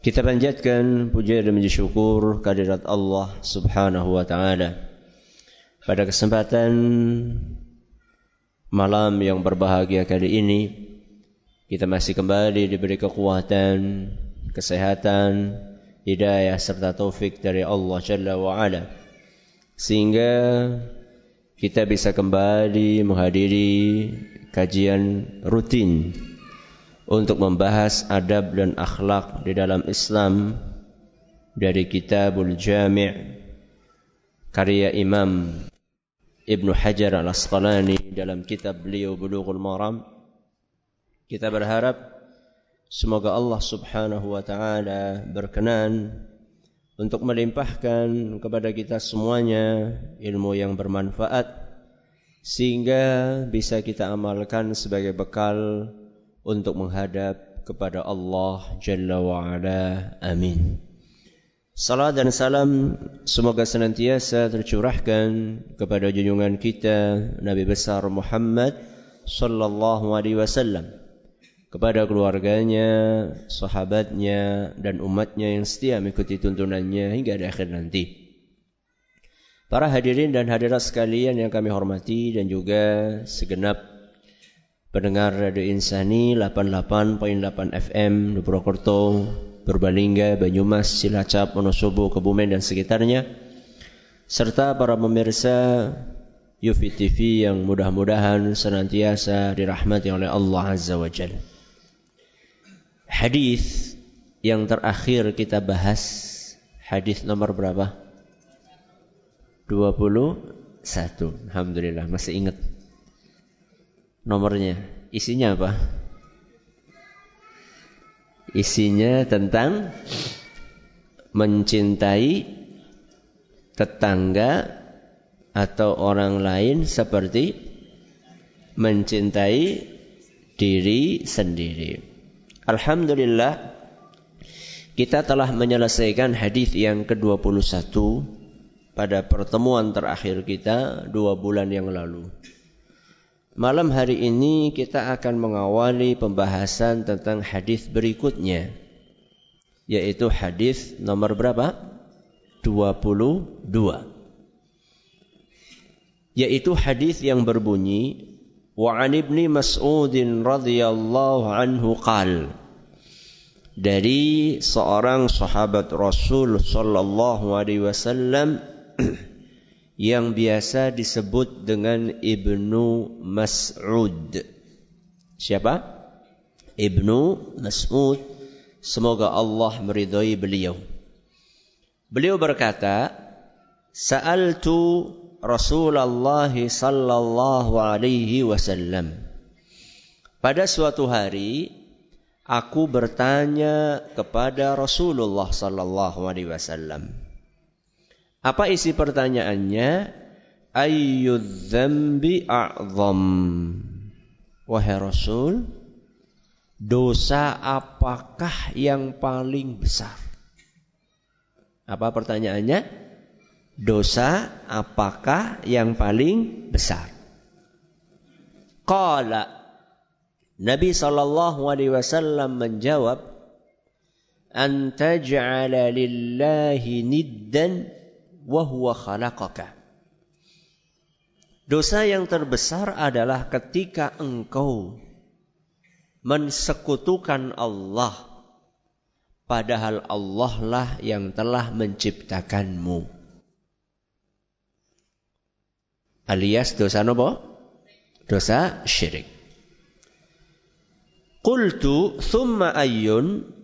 Kita panjatkan puja dan puji syukur kehadirat Allah Subhanahu wa taala. Pada kesempatan malam yang berbahagia kali ini kita masih kembali diberi kekuatan, kesehatan, hidayah serta taufik dari Allah Jalla wa ala. Sehingga kita bisa kembali menghadiri kajian rutin untuk membahas adab dan akhlak di dalam Islam dari Kitabul Jami' karya Imam Ibnu Hajar Al-Asqalani dalam kitab beliau Bulughul Maram. Kita berharap semoga Allah Subhanahu wa taala berkenan untuk melimpahkan kepada kita semuanya ilmu yang bermanfaat sehingga bisa kita amalkan sebagai bekal untuk menghadap kepada Allah Jalla wa'ala. Amin. Salam dan salam semoga senantiasa tercurahkan kepada junjungan kita Nabi besar Muhammad sallallahu alaihi wasallam kepada keluarganya, sahabatnya dan umatnya yang setia mengikuti tuntunannya hingga di akhir nanti. Para hadirin dan hadirat sekalian yang kami hormati dan juga segenap pendengar Radio Insani 88.8 FM Purwokerto, Purbalingga, Banyumas, Cilacap, Wonosobo, Kebumen dan sekitarnya serta para pemirsa Yufi TV yang mudah-mudahan senantiasa dirahmati oleh Allah Azza wa Jalla. Hadis yang terakhir kita bahas hadis nomor berapa? 21. Alhamdulillah masih ingat nomornya. Isinya apa? Isinya tentang mencintai tetangga atau orang lain seperti mencintai diri sendiri. Alhamdulillah kita telah menyelesaikan hadis yang ke-21 pada pertemuan terakhir kita dua bulan yang lalu. Malam hari ini kita akan mengawali pembahasan tentang hadis berikutnya yaitu hadis nomor berapa? 22 yaitu hadis yang berbunyi wa an ibni Mas'ud radhiyallahu anhu qal dari seorang sahabat Rasul sallallahu alaihi wasallam yang biasa disebut dengan Ibnu Mas'ud. Siapa? Ibnu Mas'ud. Semoga Allah meridhai beliau. Beliau berkata, Sa'altu Rasulullah sallallahu alaihi wasallam. Pada suatu hari aku bertanya kepada Rasulullah sallallahu alaihi wasallam. Apa isi pertanyaannya? Ayyudz dzambi a'zam? Wahai Rasul, dosa apakah yang paling besar? Apa pertanyaannya? Dosa apakah yang paling besar? Qala Nabi sallallahu alaihi wasallam menjawab, "An taj'ala lillahi niddan wa khalaqaka. Dosa yang terbesar adalah ketika engkau mensekutukan Allah padahal Allah lah yang telah menciptakanmu. Alias dosa nopo? Dosa syirik. Qultu thumma ayyun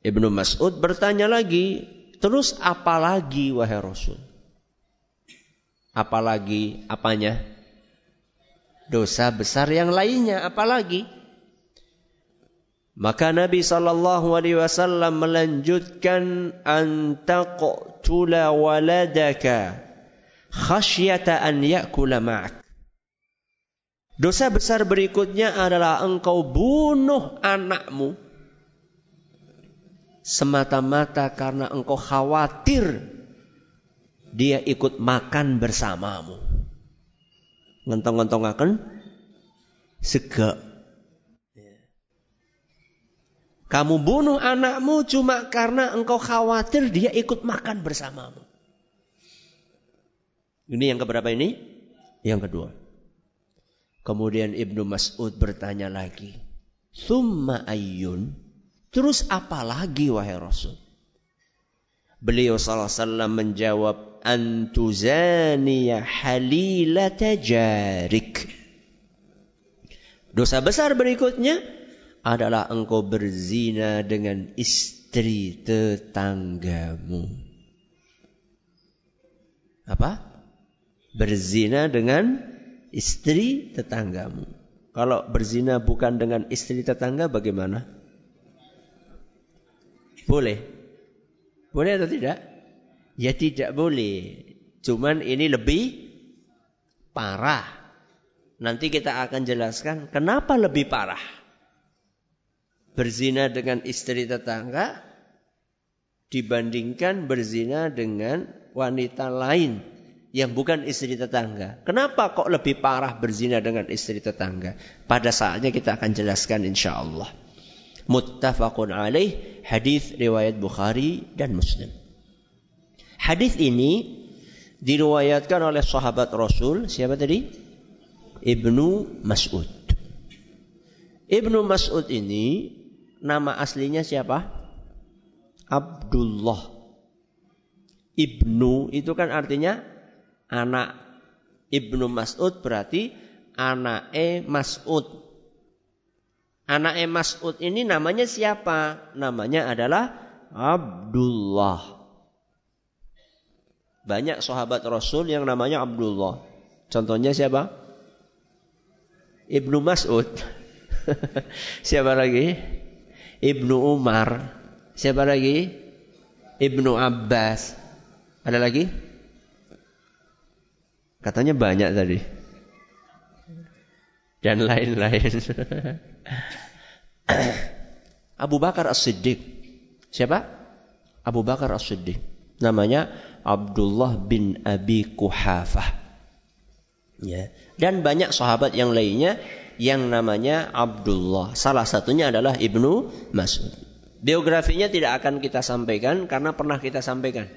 Ibnu Mas'ud bertanya lagi, Terus apalagi wahai Rasul? Apalagi apanya? Dosa besar yang lainnya apalagi? Maka Nabi sallallahu alaihi wasallam melanjutkan an taqtula waladaka khasyata an yakula ma'ak. Dosa besar berikutnya adalah engkau bunuh anakmu semata-mata karena engkau khawatir dia ikut makan bersamamu. Ngentong-ngentong akan sega Kamu bunuh anakmu cuma karena engkau khawatir dia ikut makan bersamamu. Ini yang keberapa ini? Yang kedua. Kemudian Ibnu Mas'ud bertanya lagi. Summa ayyun. Terus apa lagi wahai Rasul? Beliau sallam menjawab. Antuzaniya halilata jarik. Dosa besar berikutnya adalah engkau berzina dengan istri tetanggamu. Apa? Berzina dengan istri tetanggamu. Kalau berzina bukan dengan istri tetangga bagaimana? Boleh. Boleh atau tidak? Ya tidak boleh. Cuman ini lebih parah. Nanti kita akan jelaskan kenapa lebih parah berzina dengan istri tetangga dibandingkan berzina dengan wanita lain yang bukan istri tetangga. Kenapa kok lebih parah berzina dengan istri tetangga? Pada saatnya kita akan jelaskan insya Allah. Muttafaqun alaih hadis riwayat Bukhari dan Muslim. Hadis ini diriwayatkan oleh sahabat Rasul siapa tadi? Ibnu Mas'ud. Ibnu Mas'ud ini nama aslinya siapa? Abdullah. Ibnu itu kan artinya anak. Ibnu Mas'ud berarti anak e Mas'ud. Anak Mas'ud ini namanya siapa? Namanya adalah Abdullah. Banyak sahabat Rasul yang namanya Abdullah. Contohnya siapa? Ibnu Mas'ud. siapa lagi? Ibnu Umar. Siapa lagi? Ibnu Abbas. Ada lagi? Katanya banyak tadi. Dan lain-lain. Abu Bakar As-Siddiq. Siapa? Abu Bakar As-Siddiq. Namanya Abdullah bin Abi Kuhafah. Ya. Dan banyak sahabat yang lainnya yang namanya Abdullah. Salah satunya adalah Ibnu Mas'ud. Biografinya tidak akan kita sampaikan karena pernah kita sampaikan.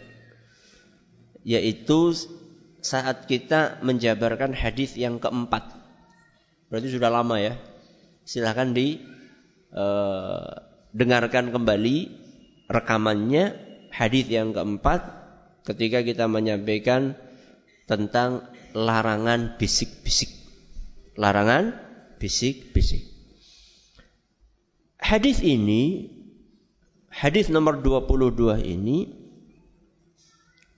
Yaitu saat kita menjabarkan hadis yang keempat. Berarti sudah lama ya. Silahkan di uh, dengarkan kembali rekamannya hadis yang keempat ketika kita menyampaikan tentang larangan bisik-bisik. Larangan bisik-bisik. Hadis ini, hadis nomor 22 ini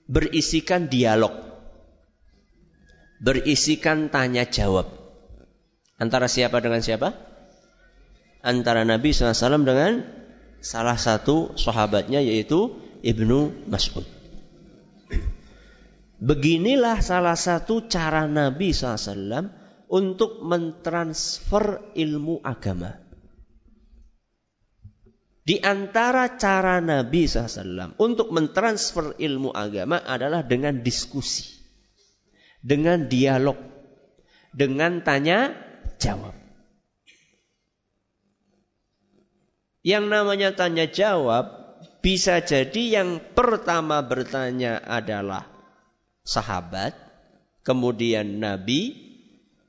berisikan dialog. Berisikan tanya jawab. Antara siapa dengan siapa? Antara Nabi SAW dengan salah satu sahabatnya yaitu Ibnu Mas'ud. Beginilah salah satu cara Nabi SAW untuk mentransfer ilmu agama. Di antara cara Nabi SAW untuk mentransfer ilmu agama adalah dengan diskusi, dengan dialog, dengan tanya jawab. Yang namanya tanya jawab bisa jadi yang pertama bertanya adalah sahabat, kemudian Nabi,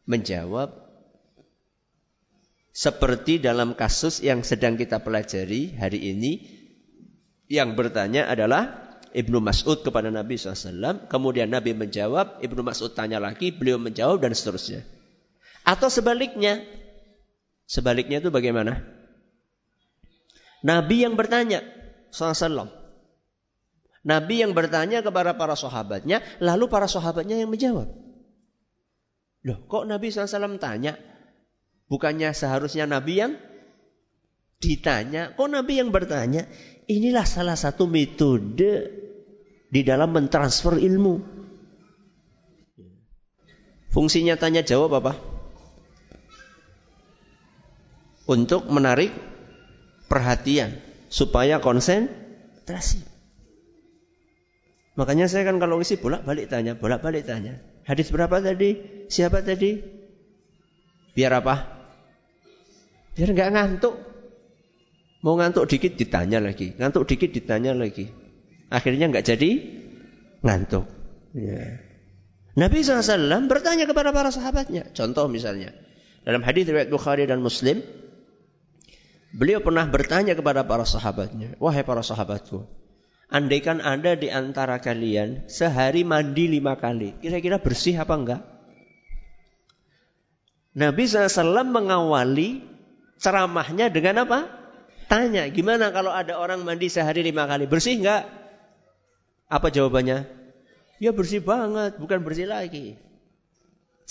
menjawab seperti dalam kasus yang sedang kita pelajari hari ini yang bertanya adalah Ibnu Mas'ud kepada Nabi SAW. Kemudian Nabi menjawab, Ibnu Mas'ud tanya lagi, beliau menjawab dan seterusnya. Atau sebaliknya. Sebaliknya itu bagaimana? Nabi yang bertanya SAW. Nabi yang bertanya kepada para sahabatnya, lalu para sahabatnya yang menjawab. Loh, kok Nabi SAW tanya? Bukannya seharusnya Nabi yang Ditanya, kok Nabi yang bertanya? Inilah salah satu metode di dalam mentransfer ilmu. Fungsinya tanya jawab apa? Untuk menarik perhatian supaya konsentrasi. Makanya saya kan kalau isi bolak-balik tanya, bolak-balik tanya. Hadis berapa tadi? Siapa tadi? Biar apa? Biar nggak ngantuk. Mau ngantuk dikit ditanya lagi, ngantuk dikit ditanya lagi. Akhirnya nggak jadi ngantuk. Ya. Nabi SAW bertanya kepada para sahabatnya. Contoh misalnya. Dalam hadis riwayat Bukhari dan Muslim. Beliau pernah bertanya kepada para sahabatnya. Wahai para sahabatku. Andaikan ada di antara kalian sehari mandi lima kali. Kira-kira bersih apa enggak? Nabi SAW mengawali ceramahnya dengan apa? Tanya, gimana kalau ada orang mandi sehari lima kali? Bersih enggak? Apa jawabannya? Ya bersih banget, bukan bersih lagi.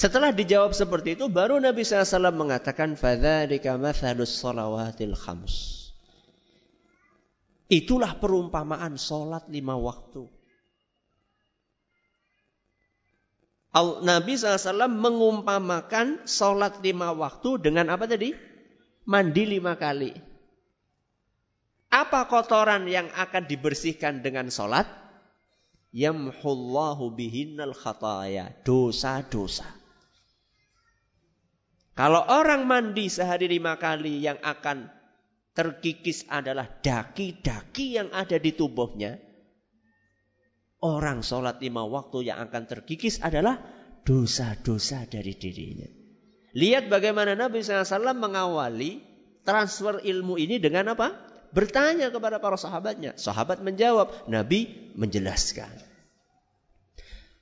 Setelah dijawab seperti itu, baru Nabi SAW mengatakan, فَذَلِكَ مَثَلُ الصَّلَوَاتِ الْخَمْسِ Itulah perumpamaan solat lima waktu. Nabi SAW mengumpamakan solat lima waktu dengan apa tadi? Mandi lima kali. Apa kotoran yang akan dibersihkan dengan sholat? Yamhullahu bihinnal khataya. Dosa-dosa. Kalau orang mandi sehari lima kali yang akan terkikis adalah daki-daki yang ada di tubuhnya. Orang sholat lima waktu yang akan terkikis adalah dosa-dosa dari dirinya. Lihat bagaimana Nabi SAW mengawali transfer ilmu ini dengan apa? bertanya kepada para sahabatnya. Sahabat menjawab, Nabi menjelaskan.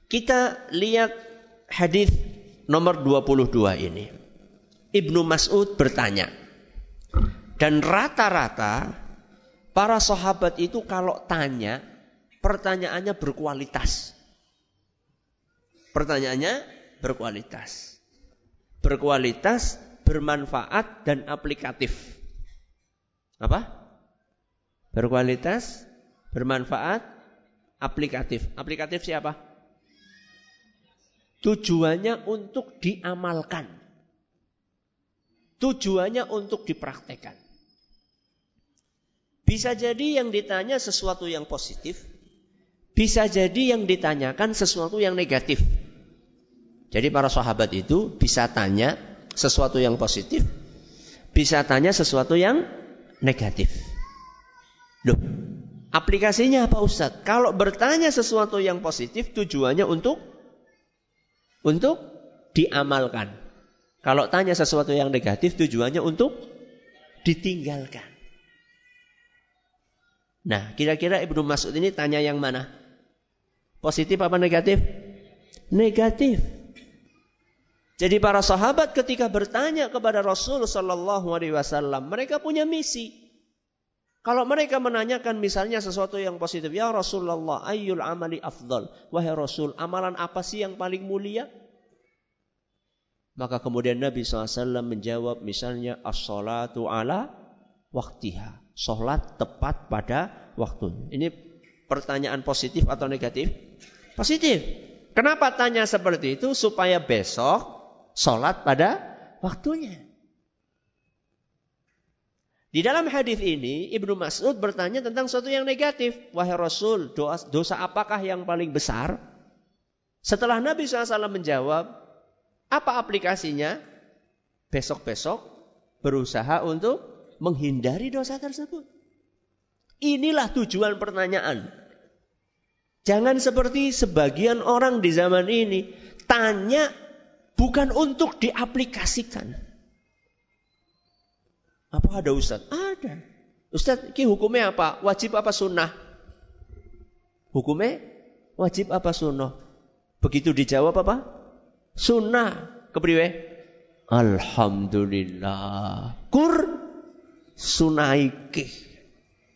Kita lihat hadis nomor 22 ini. Ibnu Mas'ud bertanya. Dan rata-rata para sahabat itu kalau tanya, pertanyaannya berkualitas. Pertanyaannya berkualitas. Berkualitas, bermanfaat, dan aplikatif. Apa? berkualitas, bermanfaat, aplikatif. Aplikatif siapa? Tujuannya untuk diamalkan. Tujuannya untuk dipraktekkan. Bisa jadi yang ditanya sesuatu yang positif, bisa jadi yang ditanyakan sesuatu yang negatif. Jadi para sahabat itu bisa tanya sesuatu yang positif, bisa tanya sesuatu yang negatif. Loh, aplikasinya apa Ustadz? Kalau bertanya sesuatu yang positif tujuannya untuk untuk diamalkan. Kalau tanya sesuatu yang negatif tujuannya untuk ditinggalkan. Nah, kira-kira Ibnu Mas'ud ini tanya yang mana? Positif apa negatif? Negatif. Jadi para sahabat ketika bertanya kepada Rasul Shallallahu Alaihi Wasallam, mereka punya misi. Kalau mereka menanyakan misalnya sesuatu yang positif, ya Rasulullah, ayyul amali afdal. Wahai Rasul, amalan apa sih yang paling mulia? Maka kemudian Nabi SAW menjawab misalnya as-salatu ala waktiha. Sholat tepat pada waktu. Ini pertanyaan positif atau negatif? Positif. Kenapa tanya seperti itu? Supaya besok sholat pada waktunya. Di dalam hadis ini Ibnu Mas'ud bertanya tentang sesuatu yang negatif. Wahai Rasul, dosa apakah yang paling besar? Setelah Nabi SAW menjawab, apa aplikasinya? Besok-besok berusaha untuk menghindari dosa tersebut. Inilah tujuan pertanyaan. Jangan seperti sebagian orang di zaman ini tanya bukan untuk diaplikasikan. Apa ada Ustaz? Ada. Ustaz, ki hukumnya apa? Wajib apa sunnah? Hukumnya wajib apa sunnah? Begitu dijawab apa? Sunnah. Kepriwe? Alhamdulillah. Kur sunaiki.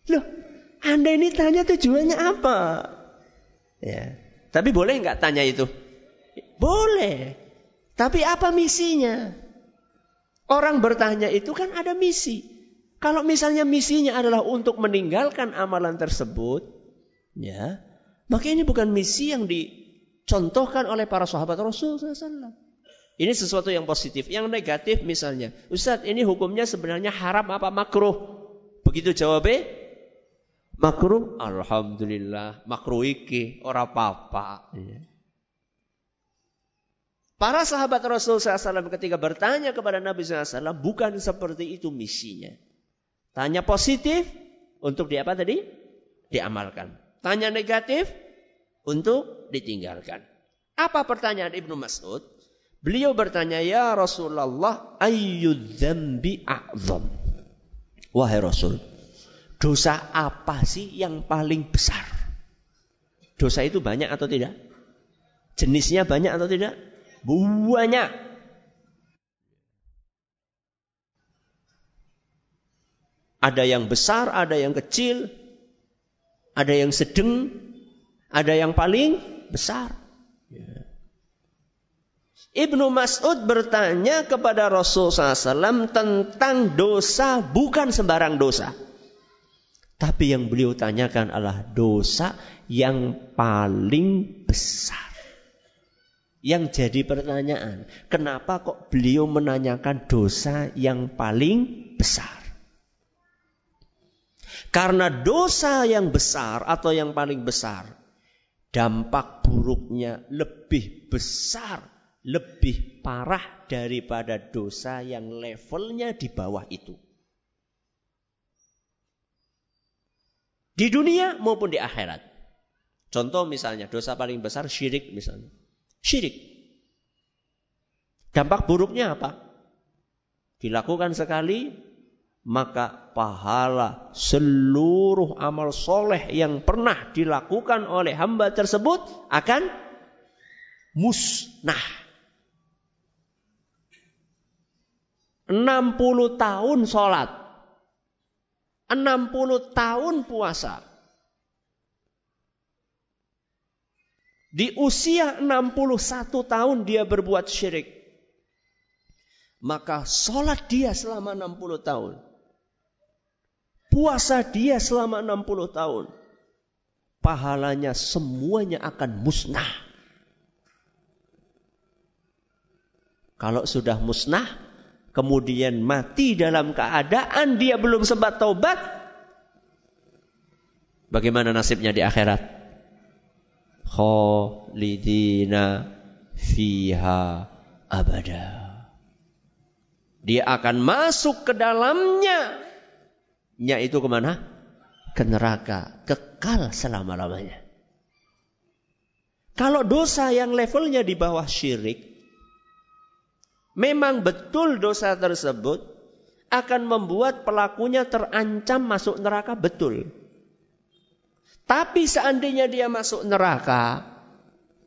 Loh, Anda ini tanya tujuannya apa? Ya. Tapi boleh nggak tanya itu? Boleh. Tapi apa misinya? Orang bertanya itu kan ada misi. Kalau misalnya misinya adalah untuk meninggalkan amalan tersebut, ya, maka ini bukan misi yang dicontohkan oleh para sahabat Rasul SAW. Ini sesuatu yang positif. Yang negatif misalnya, Ustadz ini hukumnya sebenarnya haram apa makruh? Begitu jawabnya, makruh. Alhamdulillah, makruh iki, ora apa-apa. Ya. Para sahabat Rasul SAW ketika bertanya kepada Nabi SAW bukan seperti itu misinya. Tanya positif untuk di apa tadi? Diamalkan. Tanya negatif untuk ditinggalkan. Apa pertanyaan Ibnu Mas'ud? Beliau bertanya, Ya Rasulullah, ayyudzambi a'zam. Wahai Rasul, dosa apa sih yang paling besar? Dosa itu banyak atau tidak? Jenisnya banyak atau tidak? Banyak. Ada yang besar, ada yang kecil, ada yang sedang, ada yang paling besar. Ibnu Mas'ud bertanya kepada Rasul SAW tentang dosa bukan sembarang dosa. Tapi yang beliau tanyakan adalah dosa yang paling besar. Yang jadi pertanyaan, kenapa kok beliau menanyakan dosa yang paling besar? Karena dosa yang besar atau yang paling besar, dampak buruknya lebih besar, lebih parah daripada dosa yang levelnya di bawah itu. Di dunia maupun di akhirat. Contoh misalnya dosa paling besar syirik misalnya. Syirik. Dampak buruknya apa? Dilakukan sekali, maka pahala seluruh amal soleh yang pernah dilakukan oleh hamba tersebut akan musnah. 60 tahun sholat. 60 tahun puasa. Di usia 61 tahun dia berbuat syirik. Maka sholat dia selama 60 tahun. Puasa dia selama 60 tahun. Pahalanya semuanya akan musnah. Kalau sudah musnah, kemudian mati dalam keadaan dia belum sempat taubat, bagaimana nasibnya di akhirat? khalidina fiha abada. Dia akan masuk ke dalamnya. Nya itu ke mana? Ke neraka. Kekal selama-lamanya. Kalau dosa yang levelnya di bawah syirik, memang betul dosa tersebut akan membuat pelakunya terancam masuk neraka betul. Tapi seandainya dia masuk neraka,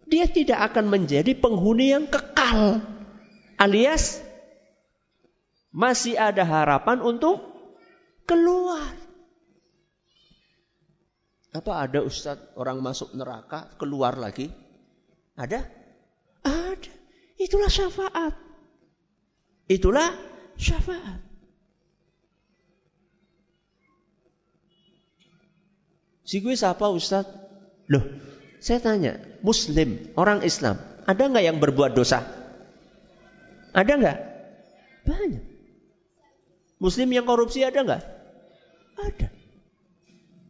dia tidak akan menjadi penghuni yang kekal. Alias masih ada harapan untuk keluar. Apa ada Ustadz orang masuk neraka keluar lagi? Ada? Ada. Itulah syafaat. Itulah syafaat. Si gue siapa Ustaz? Loh, saya tanya, Muslim, orang Islam, ada nggak yang berbuat dosa? Ada nggak? Banyak. Muslim yang korupsi ada nggak? Ada.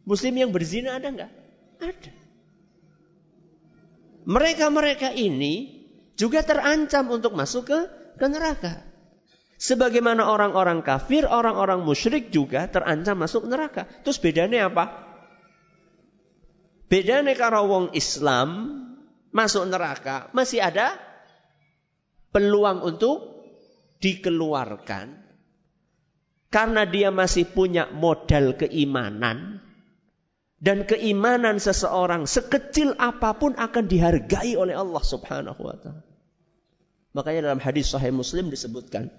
Muslim yang berzina ada nggak? Ada. Mereka-mereka ini juga terancam untuk masuk ke, ke neraka. Sebagaimana orang-orang kafir, orang-orang musyrik juga terancam masuk neraka. Terus bedanya apa? Bedanya kalau wong Islam masuk neraka masih ada peluang untuk dikeluarkan karena dia masih punya modal keimanan. Dan keimanan seseorang sekecil apa pun akan dihargai oleh Allah Subhanahu wa taala. Makanya dalam hadis sahih Muslim disebutkan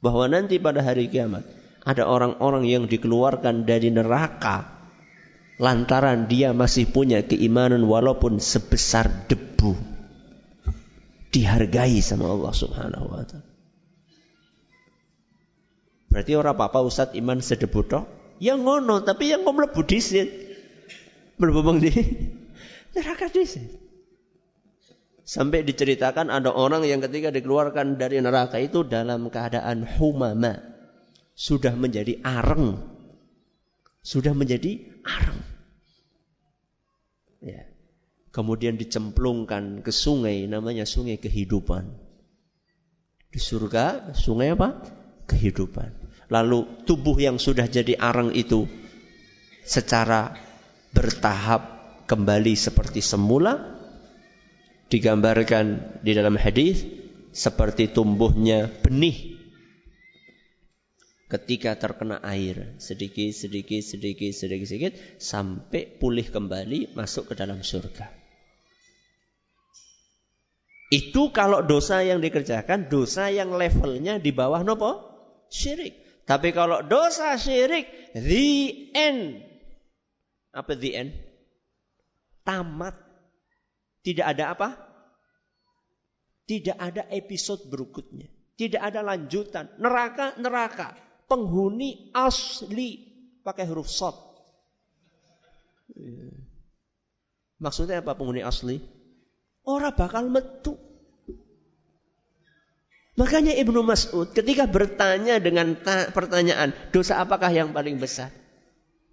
bahwa nanti pada hari kiamat ada orang-orang yang dikeluarkan dari neraka lantaran dia masih punya keimanan walaupun sebesar debu. Dihargai sama Allah Subhanahu wa taala Berarti orang apa-apa Ustaz iman sedebu tok. Yang ngono, tapi yang kok mlebu disit. Mlebu di neraka disit. Sampai diceritakan ada orang yang ketika dikeluarkan dari neraka itu dalam keadaan humama. Sudah menjadi areng. Sudah menjadi areng. Ya. Kemudian dicemplungkan ke sungai namanya sungai kehidupan. Di surga sungai apa? Kehidupan. Lalu tubuh yang sudah jadi areng itu secara bertahap kembali seperti semula digambarkan di dalam hadis seperti tumbuhnya benih ketika terkena air sedikit sedikit sedikit sedikit sedikit sampai pulih kembali masuk ke dalam surga. Itu kalau dosa yang dikerjakan dosa yang levelnya di bawah nopo syirik. Tapi kalau dosa syirik the end apa the end? Tamat tidak ada apa? Tidak ada episode berikutnya. Tidak ada lanjutan. Neraka, neraka. Penghuni asli. Pakai huruf sot. Maksudnya apa penghuni asli? Orang bakal metu. Makanya Ibnu Mas'ud ketika bertanya dengan pertanyaan, dosa apakah yang paling besar?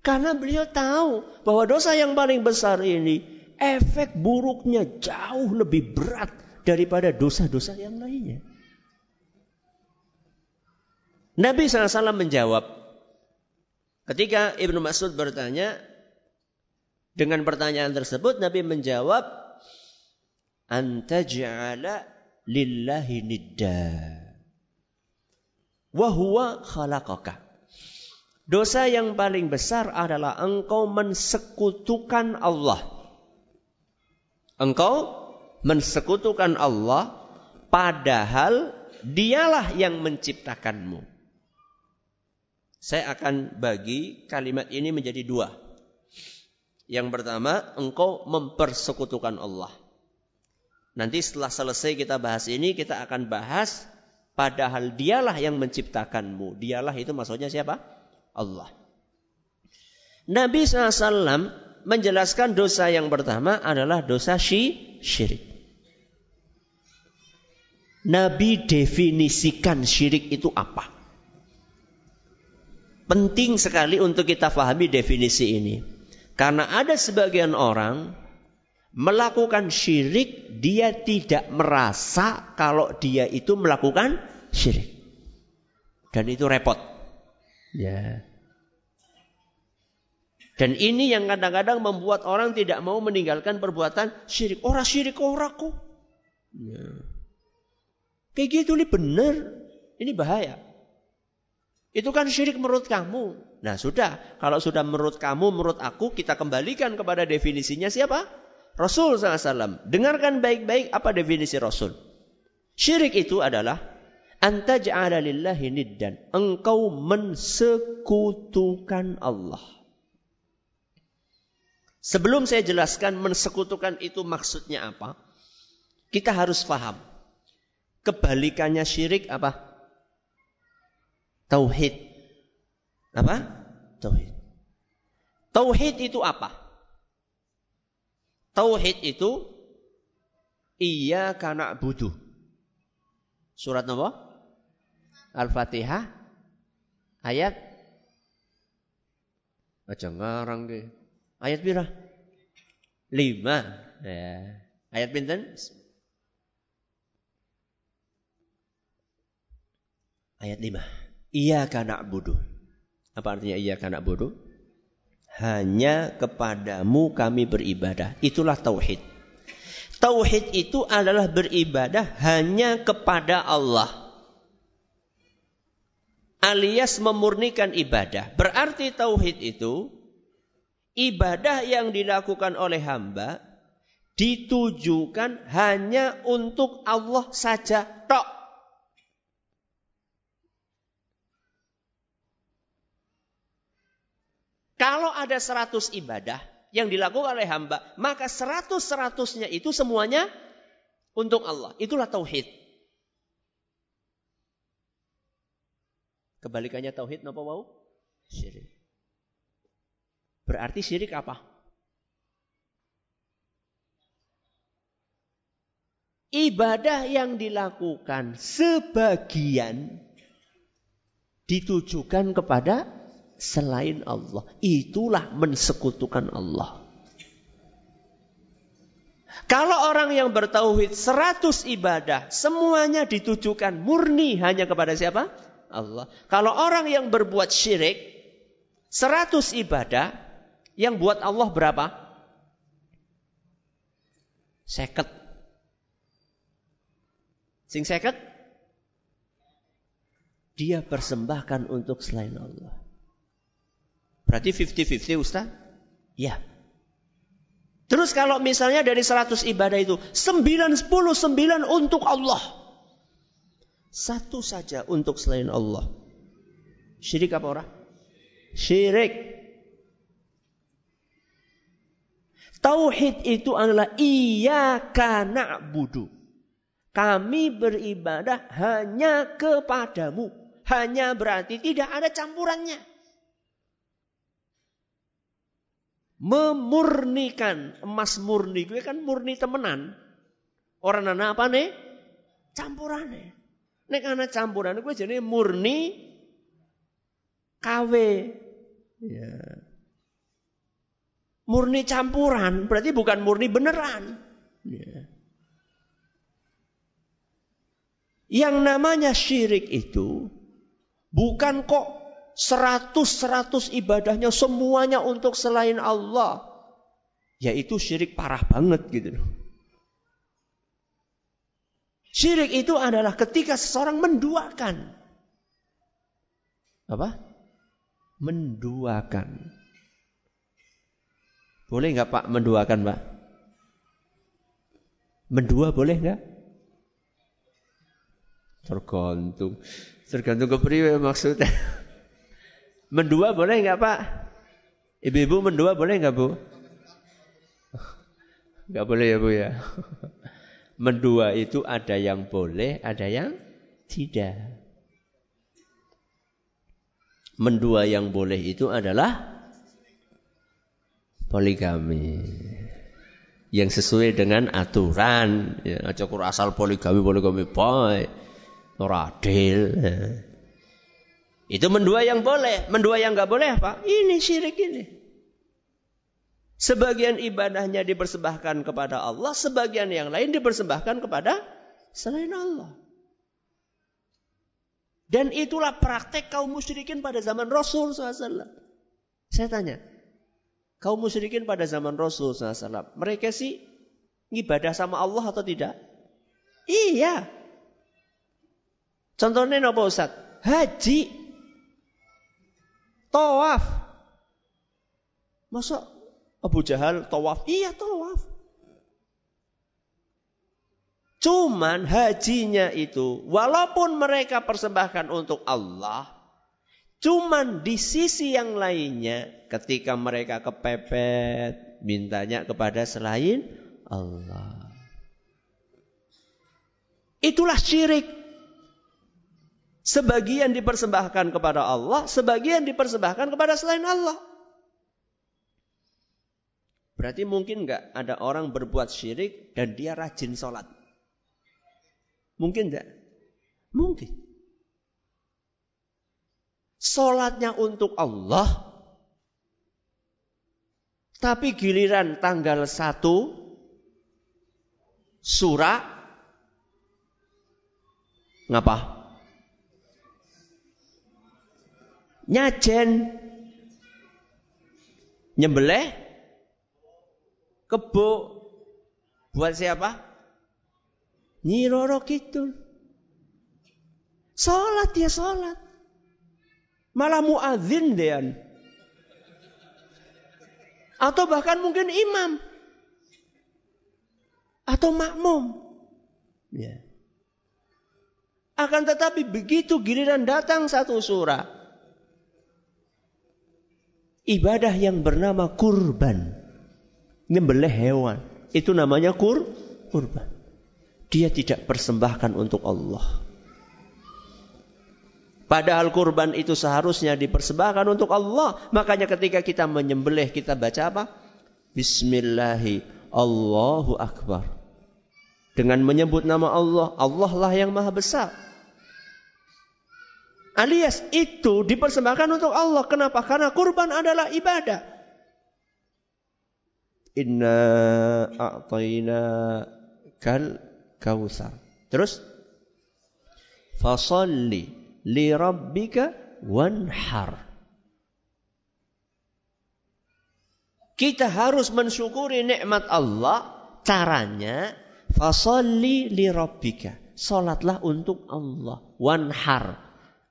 Karena beliau tahu bahwa dosa yang paling besar ini efek buruknya jauh lebih berat daripada dosa-dosa yang lainnya. Nabi SAW menjawab, ketika Ibnu Mas'ud bertanya, dengan pertanyaan tersebut Nabi menjawab, Antaj'ala lillahi nidda. Wahuwa khalaqaka. Dosa yang paling besar adalah engkau mensekutukan Allah Engkau mensekutukan Allah padahal dialah yang menciptakanmu. Saya akan bagi kalimat ini menjadi dua. Yang pertama, engkau mempersekutukan Allah. Nanti setelah selesai kita bahas ini, kita akan bahas padahal dialah yang menciptakanmu. Dialah itu maksudnya siapa? Allah. Nabi SAW menjelaskan dosa yang pertama adalah dosa syirik. Nabi definisikan syirik itu apa? Penting sekali untuk kita pahami definisi ini. Karena ada sebagian orang melakukan syirik, dia tidak merasa kalau dia itu melakukan syirik. Dan itu repot. Ya. Dan ini yang kadang-kadang membuat orang tidak mau meninggalkan perbuatan syirik. Orang syirik orang kok. Ya. Kayak gitu ini benar. Ini bahaya. Itu kan syirik menurut kamu. Nah sudah, kalau sudah menurut kamu, menurut aku, kita kembalikan kepada definisinya siapa? Rasul SAW. Dengarkan baik-baik apa definisi Rasul. Syirik itu adalah antaj'ala lillahi niddan. Engkau mensekutukan Allah. Sebelum saya jelaskan mensekutukan itu maksudnya apa, kita harus paham. Kebalikannya syirik apa? Tauhid. Apa? Tauhid. Tauhid itu apa? Tauhid itu iya karena butuh. Surat nomor Al-Fatihah ayat aja ngarang ke. Ayat pira? Lima. Ya. Ayat pinten? Ayat lima. Iya karena budu. Apa artinya iya karena budu? Hanya kepadamu kami beribadah. Itulah tauhid. Tauhid itu adalah beribadah hanya kepada Allah. Alias memurnikan ibadah. Berarti tauhid itu ibadah yang dilakukan oleh hamba ditujukan hanya untuk Allah saja tok. Kalau ada seratus ibadah yang dilakukan oleh hamba, maka seratus seratusnya itu semuanya untuk Allah. Itulah tauhid. Kebalikannya tauhid napa wau? Syirik. Berarti syirik apa? Ibadah yang dilakukan sebagian ditujukan kepada selain Allah. Itulah mensekutukan Allah. Kalau orang yang bertauhid 100 ibadah semuanya ditujukan murni hanya kepada siapa? Allah. Kalau orang yang berbuat syirik 100 ibadah yang buat Allah berapa? Seket. Sing seket? Dia persembahkan untuk selain Allah. Berarti 50-50 Ustaz? Ya. Terus kalau misalnya dari 100 ibadah itu 99 untuk Allah. Satu saja untuk selain Allah. Syirik apa orang? Syirik. Tauhid itu adalah iyyaka na'budu. Kami beribadah hanya kepadamu. Hanya berarti tidak ada campurannya. Memurnikan. Emas murni gue kan murni temenan. Orang anak apa nih? Campurane nek anak campuran gue jadi murni KW ya. murni campuran berarti bukan murni beneran. Ya. yang namanya syirik itu bukan kok Seratus-seratus ibadahnya semuanya untuk selain Allah. Yaitu syirik parah banget gitu. Syirik itu adalah ketika seseorang menduakan. Apa? Menduakan. Boleh nggak Pak menduakan Pak? Mendua boleh nggak? Tergantung. Tergantung ke maksudnya. Mendua boleh nggak Pak? Ibu-ibu mendua boleh nggak Bu? Nggak boleh ya Bu ya. Mendua itu ada yang boleh, ada yang tidak. Mendua yang boleh itu adalah poligami yang sesuai dengan aturan. Ya, aja asal poligami poligami boy, ora adil. Ya. Itu mendua yang boleh. Mendua yang nggak boleh apa? Ini syirik ini. Sebagian ibadahnya dipersembahkan kepada Allah, sebagian yang lain dipersembahkan kepada selain Allah. Dan itulah praktek kaum musyrikin pada zaman Rasul SAW. Saya tanya, kaum musyrikin pada zaman Rasul SAW, mereka sih ibadah sama Allah atau tidak? Iya. Contohnya apa Ustaz? Haji. Tawaf. Masa Abu Jahal tawaf? Iya tawaf. Cuman hajinya itu, walaupun mereka persembahkan untuk Allah, cuman di sisi yang lainnya, ketika mereka kepepet, mintanya kepada selain Allah. Itulah syirik. Sebagian dipersembahkan kepada Allah, sebagian dipersembahkan kepada selain Allah. Berarti mungkin nggak ada orang berbuat syirik dan dia rajin sholat? Mungkin nggak? Mungkin. Sholatnya untuk Allah, tapi giliran tanggal satu surah ngapa? Nyajen nyembelih kebo buat siapa? Nyiroro Kidul. Salat dia salat. Malah muadzin dia. Atau bahkan mungkin imam. Atau makmum. Ya. Akan tetapi begitu giliran datang satu surah ibadah yang bernama kurban. Nyembelih hewan. Itu namanya kur kurban. Dia tidak persembahkan untuk Allah. Padahal kurban itu seharusnya dipersembahkan untuk Allah. Makanya ketika kita menyembelih kita baca apa? Bismillahi Allahu Akbar. Dengan menyebut nama Allah, Allah lah yang maha besar. Alias itu dipersembahkan untuk Allah. Kenapa? Karena kurban adalah ibadah. Inna a'tayna kal kausar. Terus fasalli li rabbika wanhar. Kita harus mensyukuri nikmat Allah. Caranya fasalli li rabbika. Salatlah untuk Allah. Wanhar.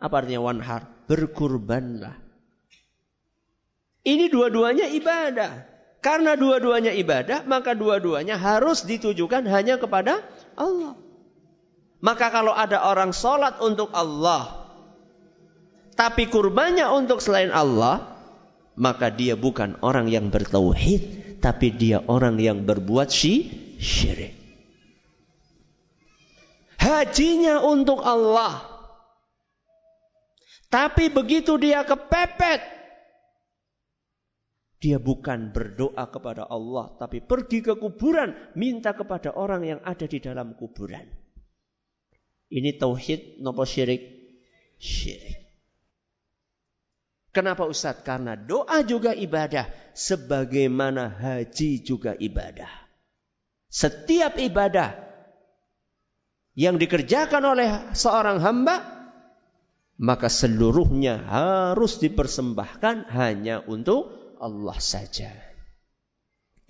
Apa artinya wanhar? Berkurbanlah. Ini dua-duanya ibadah. Karena dua-duanya ibadah, maka dua-duanya harus ditujukan hanya kepada Allah. Maka kalau ada orang sholat untuk Allah, tapi kurbannya untuk selain Allah, maka dia bukan orang yang bertauhid, tapi dia orang yang berbuat syirik. Hajinya untuk Allah. Tapi begitu dia kepepet, dia bukan berdoa kepada Allah, tapi pergi ke kuburan, minta kepada orang yang ada di dalam kuburan. Ini tauhid nopo syirik? Syirik. Kenapa Ustadz? Karena doa juga ibadah. Sebagaimana haji juga ibadah. Setiap ibadah yang dikerjakan oleh seorang hamba, maka seluruhnya harus dipersembahkan hanya untuk Allah saja.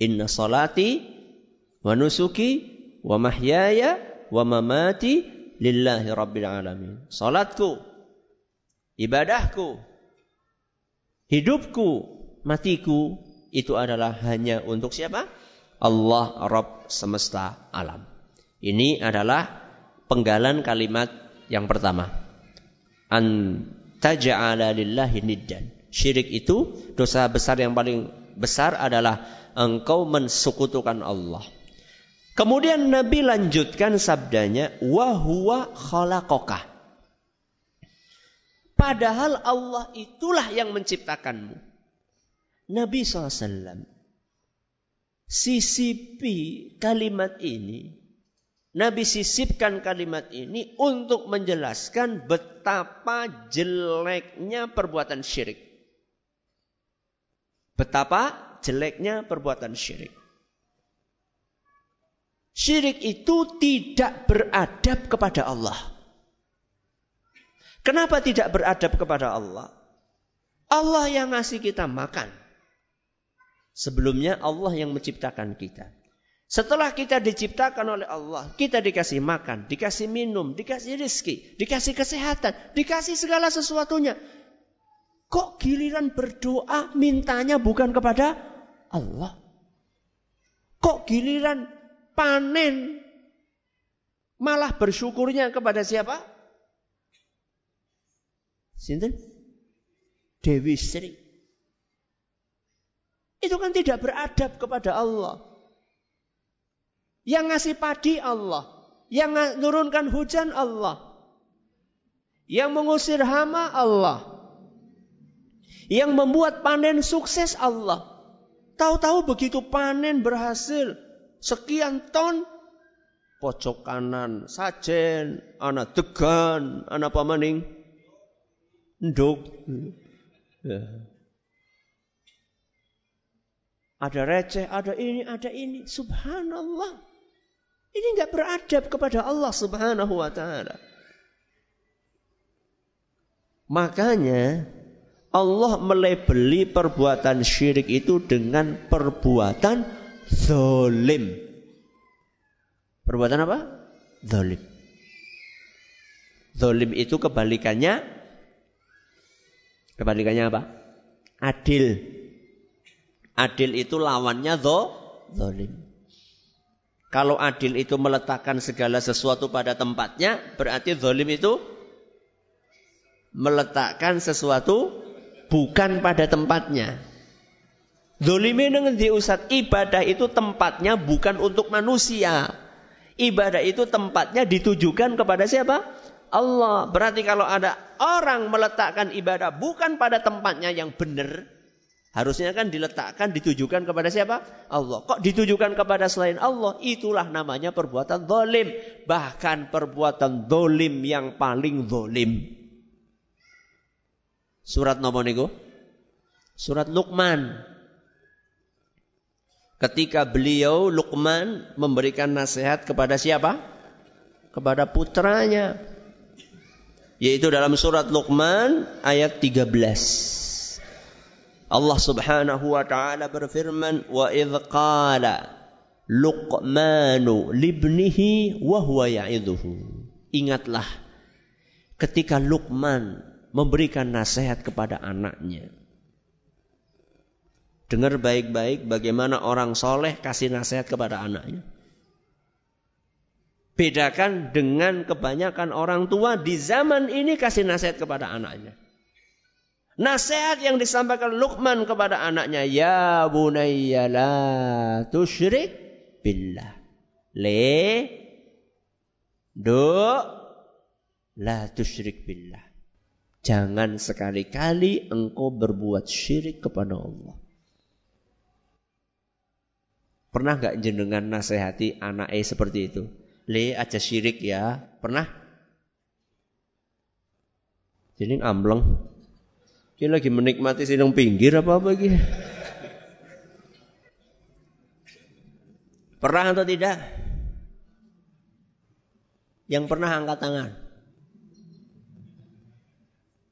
Inna salati wa nusuki wa mahyaya wa mamati lillahi rabbil alamin. Salatku, ibadahku, Hidupku, matiku itu adalah hanya untuk siapa? Allah Rabb semesta alam. Ini adalah penggalan kalimat yang pertama. An taj'ala lillahi niddan. Syirik itu dosa besar yang paling besar adalah engkau mensukutukan Allah. Kemudian Nabi lanjutkan sabdanya wa huwa. Padahal Allah itulah yang menciptakanmu. Nabi SAW sisipi kalimat ini. Nabi sisipkan kalimat ini untuk menjelaskan betapa jeleknya perbuatan syirik. Betapa jeleknya perbuatan syirik. Syirik itu tidak beradab kepada Allah. Kenapa tidak beradab kepada Allah? Allah yang ngasih kita makan. Sebelumnya Allah yang menciptakan kita. Setelah kita diciptakan oleh Allah, kita dikasih makan, dikasih minum, dikasih rizki, dikasih kesehatan, dikasih segala sesuatunya. Kok giliran berdoa mintanya bukan kepada Allah? Kok giliran panen malah bersyukurnya kepada siapa? Sinten? Dewi Sri. Itu kan tidak beradab kepada Allah. Yang ngasih padi Allah. Yang menurunkan hujan Allah. Yang mengusir hama Allah. Yang membuat panen sukses Allah. Tahu-tahu begitu panen berhasil. Sekian ton. Pojok kanan sajen. Anak degan. Anak pamaning nduk. Ya. Ada receh, ada ini, ada ini. Subhanallah. Ini nggak beradab kepada Allah Subhanahu wa taala. Makanya Allah melebeli perbuatan syirik itu dengan perbuatan zolim. Perbuatan apa? Zolim. Zolim itu kebalikannya Kebalikannya apa? Adil. Adil itu lawannya do, dolim. Kalau adil itu meletakkan segala sesuatu pada tempatnya, berarti dolim itu meletakkan sesuatu bukan pada tempatnya. Dolimi dengan diusat ibadah itu tempatnya bukan untuk manusia. Ibadah itu tempatnya ditujukan kepada siapa? Allah. Berarti kalau ada orang meletakkan ibadah bukan pada tempatnya yang benar, harusnya kan diletakkan, ditujukan kepada siapa? Allah. Kok ditujukan kepada selain Allah? Itulah namanya perbuatan zalim. Bahkan perbuatan zalim yang paling zalim. Surat nomor niku? Surat Luqman. Ketika beliau Luqman memberikan nasihat kepada siapa? Kepada putranya. Yaitu dalam surat Luqman ayat 13. Allah Subhanahu wa taala berfirman, "Wa idz qala Luqmanu libnihi wa huwa ya'idhuhu." Ingatlah ketika Luqman memberikan nasihat kepada anaknya. Dengar baik-baik bagaimana orang soleh kasih nasihat kepada anaknya. Bedakan dengan kebanyakan orang tua di zaman ini kasih nasihat kepada anaknya. Nasihat yang disampaikan Luqman kepada anaknya, Ya bunayya la tusyrik billah. Le, do, la tusyrik billah. Jangan sekali-kali engkau berbuat syirik kepada Allah. Pernah gak jenengan nasihati anak E seperti itu? Le aja syirik ya. Pernah? Jadi ambleng. Kita lagi menikmati sidang pinggir apa apa gitu. Pernah atau tidak? Yang pernah angkat tangan.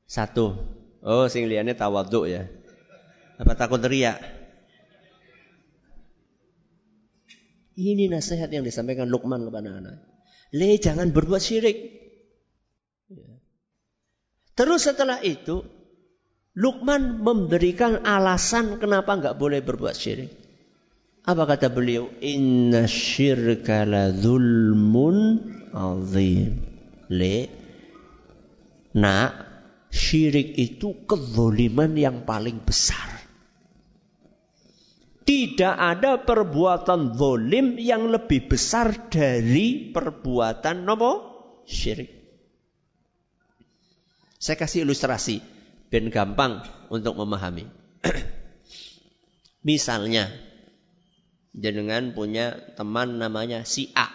Satu. Oh, sing liyane tawaduk ya. Apa takut teriak? Ini nasihat yang disampaikan Luqman kepada anak. Le jangan berbuat syirik. Ya. Terus setelah itu Luqman memberikan alasan kenapa nggak boleh berbuat syirik. Apa kata beliau? Inna syirka la zulmun azim. Le, nak, syirik itu kezoliman yang paling besar. Tidak ada perbuatan zolim yang lebih besar dari perbuatan nopo syirik. Saya kasih ilustrasi, ben gampang untuk memahami. Misalnya, jenengan punya teman namanya si A.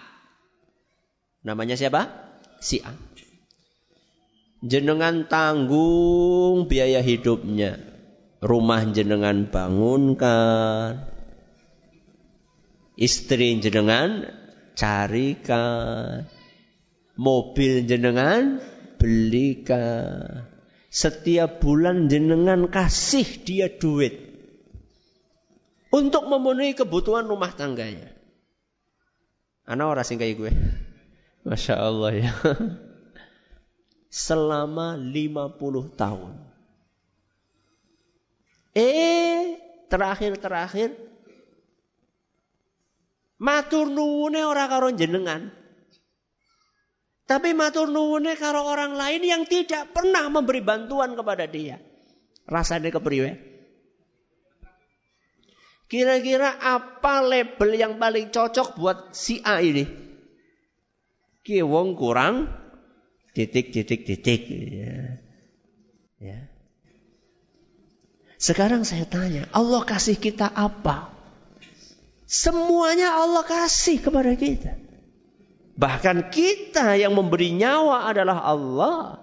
Namanya siapa? Si A. Jenengan tanggung biaya hidupnya rumah jenengan bangunkan, istri jenengan carikan, mobil jenengan belikan. Setiap bulan jenengan kasih dia duit untuk memenuhi kebutuhan rumah tangganya. Anak orang sing kayak gue. Masya Allah ya. Selama 50 tahun. Eh, terakhir-terakhir matur nuwune ora karo jenengan. Tapi matur nuwune karo orang lain yang tidak pernah memberi bantuan kepada dia. Rasanya kepriwe? Kira-kira apa label yang paling cocok buat si A ini? Ki wong kurang titik titik titik ya. ya. Sekarang saya tanya, Allah kasih kita apa? Semuanya Allah kasih kepada kita. Bahkan kita yang memberi nyawa adalah Allah.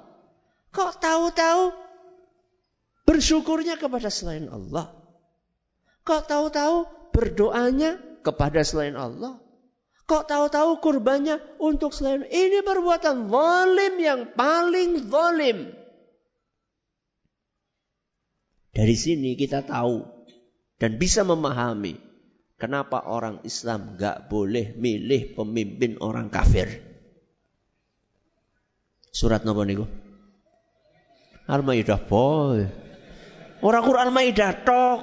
Kok tahu-tahu bersyukurnya kepada selain Allah? Kok tahu-tahu berdoanya kepada selain Allah? Kok tahu-tahu kurbannya untuk selain ini perbuatan zalim yang paling zalim. Dari sini kita tahu dan bisa memahami kenapa orang Islam gak boleh milih pemimpin orang kafir. Surat nopo niku? Al-Maidah boy. Orang Quran Maidah tok.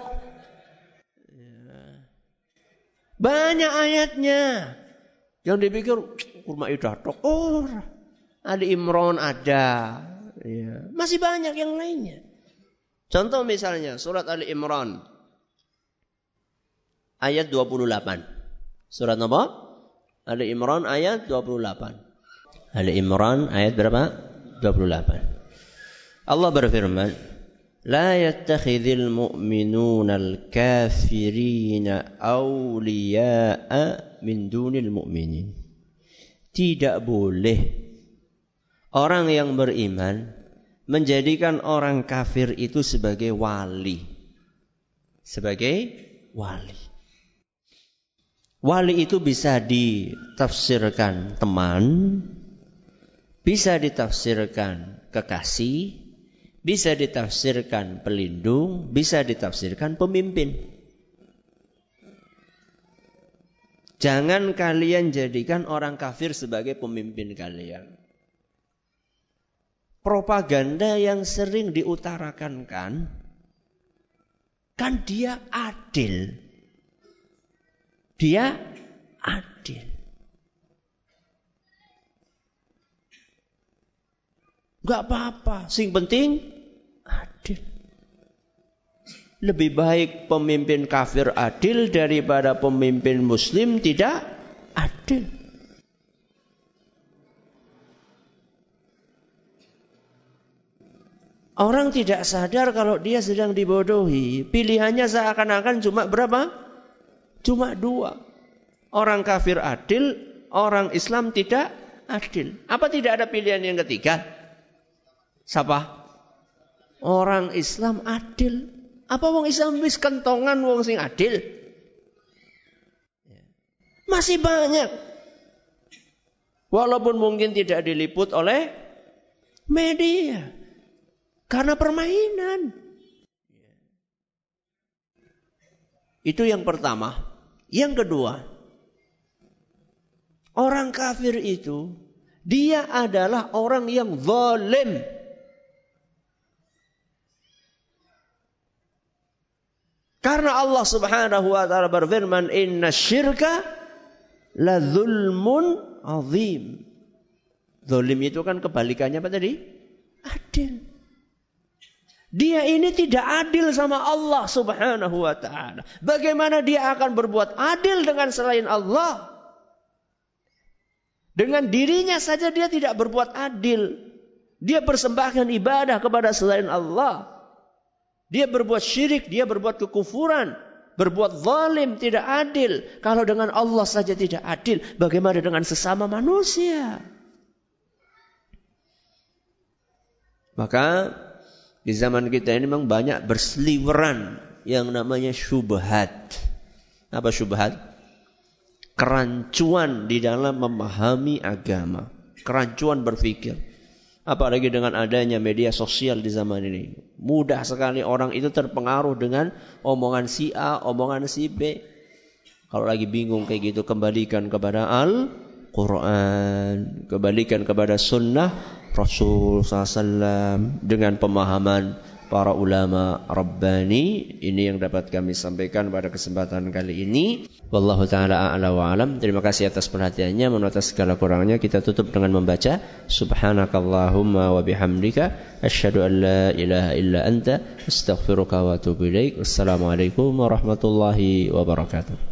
Banyak ayatnya. Yang dipikir Quran Maidah tok. Oh, Ali Imran ada. Ya. Masih banyak yang lainnya. Contoh misalnya surat Ali Imran ayat 28. Surat apa? Ali Imran ayat 28. Ali Imran ayat berapa? 28. Allah berfirman, لا يتخذ المؤمنون الكافرين أولياء من دون المؤمنين tidak boleh orang yang beriman menjadikan orang kafir itu sebagai wali sebagai wali wali itu bisa ditafsirkan teman bisa ditafsirkan kekasih bisa ditafsirkan pelindung, bisa ditafsirkan pemimpin. Jangan kalian jadikan orang kafir sebagai pemimpin kalian. Propaganda yang sering diutarakan kan, kan dia adil. Dia adil. Gak apa-apa. Sing penting adil. Lebih baik pemimpin kafir adil daripada pemimpin muslim tidak adil. Orang tidak sadar kalau dia sedang dibodohi. Pilihannya seakan-akan cuma berapa? Cuma dua. Orang kafir adil, orang Islam tidak adil. Apa tidak ada pilihan yang ketiga? Siapa? Orang Islam adil. Apa wong Islam wis kentongan wong sing adil? Masih banyak. Walaupun mungkin tidak diliput oleh media. Karena permainan. Itu yang pertama. Yang kedua, orang kafir itu dia adalah orang yang zalim. Karena Allah Subhanahu wa taala berfirman, "Inna syirka la zulmun azim." Zalim itu kan kebalikannya apa tadi? Adil. Dia ini tidak adil sama Allah Subhanahu wa taala. Bagaimana dia akan berbuat adil dengan selain Allah? Dengan dirinya saja dia tidak berbuat adil. Dia persembahkan ibadah kepada selain Allah. Dia berbuat syirik, dia berbuat kekufuran, berbuat zalim, tidak adil. Kalau dengan Allah saja tidak adil, bagaimana dengan sesama manusia? Maka di zaman kita ini memang banyak berseliweran yang namanya syubhat. Apa syubhat? Kerancuan di dalam memahami agama. Kerancuan berpikir. Apalagi dengan adanya media sosial di zaman ini. Mudah sekali orang itu terpengaruh dengan omongan si A, omongan si B. Kalau lagi bingung kayak gitu, kembalikan kepada Al-Quran. Kembalikan kepada sunnah Rasul SAW dengan pemahaman para ulama Rabbani. Ini yang dapat kami sampaikan pada kesempatan kali ini. Wallahu taala a'la wa alam. Terima kasih atas perhatiannya. Menurut segala kurangnya kita tutup dengan membaca subhanakallahumma wa bihamdika asyhadu an la ilaha illa anta astaghfiruka wa atubu ilaik. Wassalamualaikum warahmatullahi wabarakatuh.